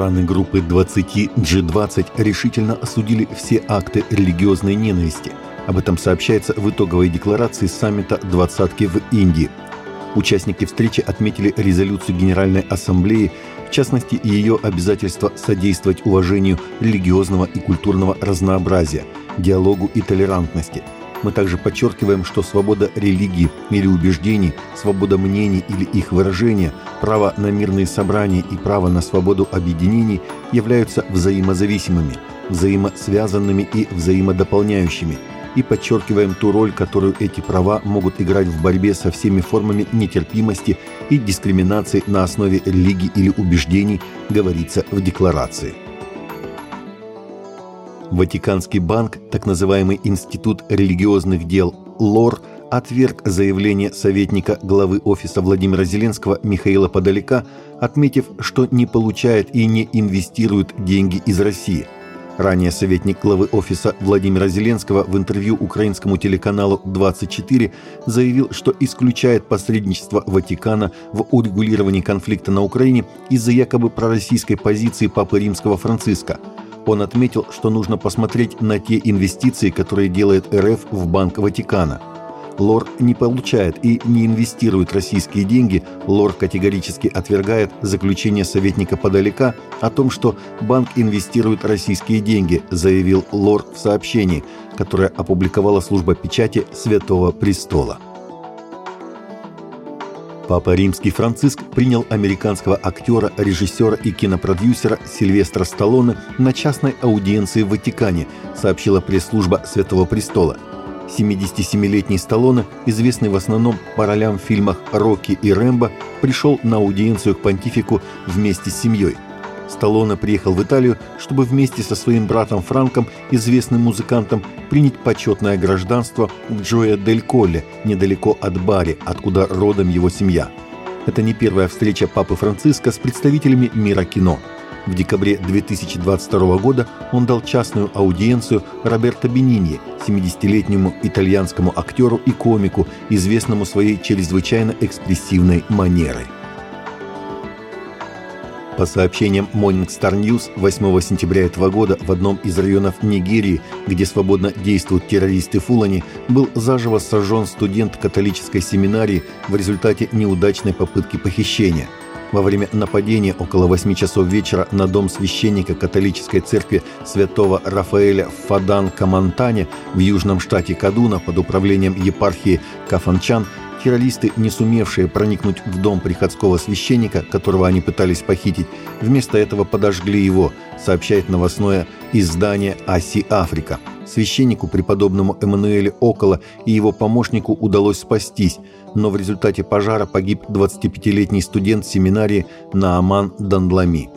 Страны группы 20 G20 решительно осудили все акты религиозной ненависти. Об этом сообщается в итоговой декларации саммита «двадцатки» в Индии. Участники встречи отметили резолюцию Генеральной Ассамблеи, в частности, ее обязательство содействовать уважению религиозного и культурного разнообразия, диалогу и толерантности – мы также подчеркиваем, что свобода религии или убеждений, свобода мнений или их выражения, право на мирные собрания и право на свободу объединений являются взаимозависимыми, взаимосвязанными и взаимодополняющими, и подчеркиваем ту роль, которую эти права могут играть в борьбе со всеми формами нетерпимости и дискриминации на основе религии или убеждений, говорится в декларации. Ватиканский банк, так называемый Институт религиозных дел ЛОР, отверг заявление советника главы офиса Владимира Зеленского Михаила Подалека, отметив, что не получает и не инвестирует деньги из России. Ранее советник главы офиса Владимира Зеленского в интервью украинскому телеканалу 24 заявил, что исключает посредничество Ватикана в урегулировании конфликта на Украине из-за якобы пророссийской позиции Папы Римского Франциска – он отметил, что нужно посмотреть на те инвестиции, которые делает РФ в Банк Ватикана. Лор не получает и не инвестирует российские деньги, Лор категорически отвергает заключение советника Подалека о том, что банк инвестирует российские деньги, заявил Лор в сообщении, которое опубликовала служба печати Святого Престола. Папа Римский Франциск принял американского актера, режиссера и кинопродюсера Сильвестра Сталлоне на частной аудиенции в Ватикане, сообщила пресс-служба Святого Престола. 77-летний Сталлоне, известный в основном по ролям в фильмах «Рокки» и «Рэмбо», пришел на аудиенцию к понтифику вместе с семьей – Сталлоне приехал в Италию, чтобы вместе со своим братом Франком, известным музыкантом, принять почетное гражданство в Джоя дель Колле, недалеко от Бари, откуда родом его семья. Это не первая встреча Папы Франциска с представителями мира кино. В декабре 2022 года он дал частную аудиенцию Роберто Бениньи, 70-летнему итальянскому актеру и комику, известному своей чрезвычайно экспрессивной манерой. По сообщениям Morning Star News, 8 сентября этого года в одном из районов Нигерии, где свободно действуют террористы Фулани, был заживо сожжен студент католической семинарии в результате неудачной попытки похищения. Во время нападения около 8 часов вечера на дом священника католической церкви святого Рафаэля в Фадан-Камантане в южном штате Кадуна под управлением епархии Кафанчан Террористы, не сумевшие проникнуть в дом приходского священника, которого они пытались похитить, вместо этого подожгли его, сообщает новостное издание «Аси Африка». Священнику, преподобному Эммануэле Около и его помощнику удалось спастись, но в результате пожара погиб 25-летний студент семинарии Нааман Дандлами.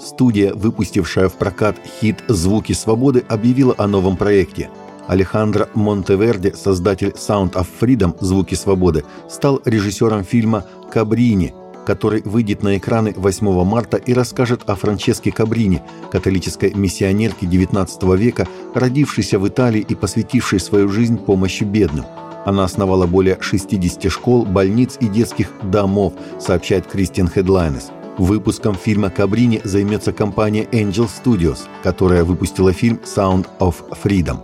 Студия, выпустившая в прокат хит «Звуки свободы», объявила о новом проекте – Алехандро Монтеверди, создатель Sound of Freedom «Звуки свободы», стал режиссером фильма «Кабрини», который выйдет на экраны 8 марта и расскажет о Франческе Кабрини, католической миссионерке XIX века, родившейся в Италии и посвятившей свою жизнь помощи бедным. Она основала более 60 школ, больниц и детских домов, сообщает Кристиан Хедлайнес. Выпуском фильма «Кабрини» займется компания Angel Studios, которая выпустила фильм «Sound of Freedom».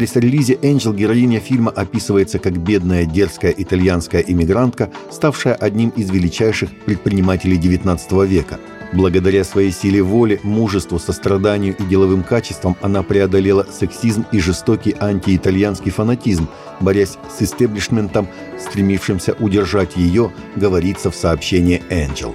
Пресс-релизе «Энджел» героиня фильма описывается как бедная, дерзкая итальянская иммигрантка, ставшая одним из величайших предпринимателей XIX века. Благодаря своей силе воли, мужеству, состраданию и деловым качествам она преодолела сексизм и жестокий антиитальянский фанатизм, борясь с истеблишментом, стремившимся удержать ее, говорится в сообщении «Энджел».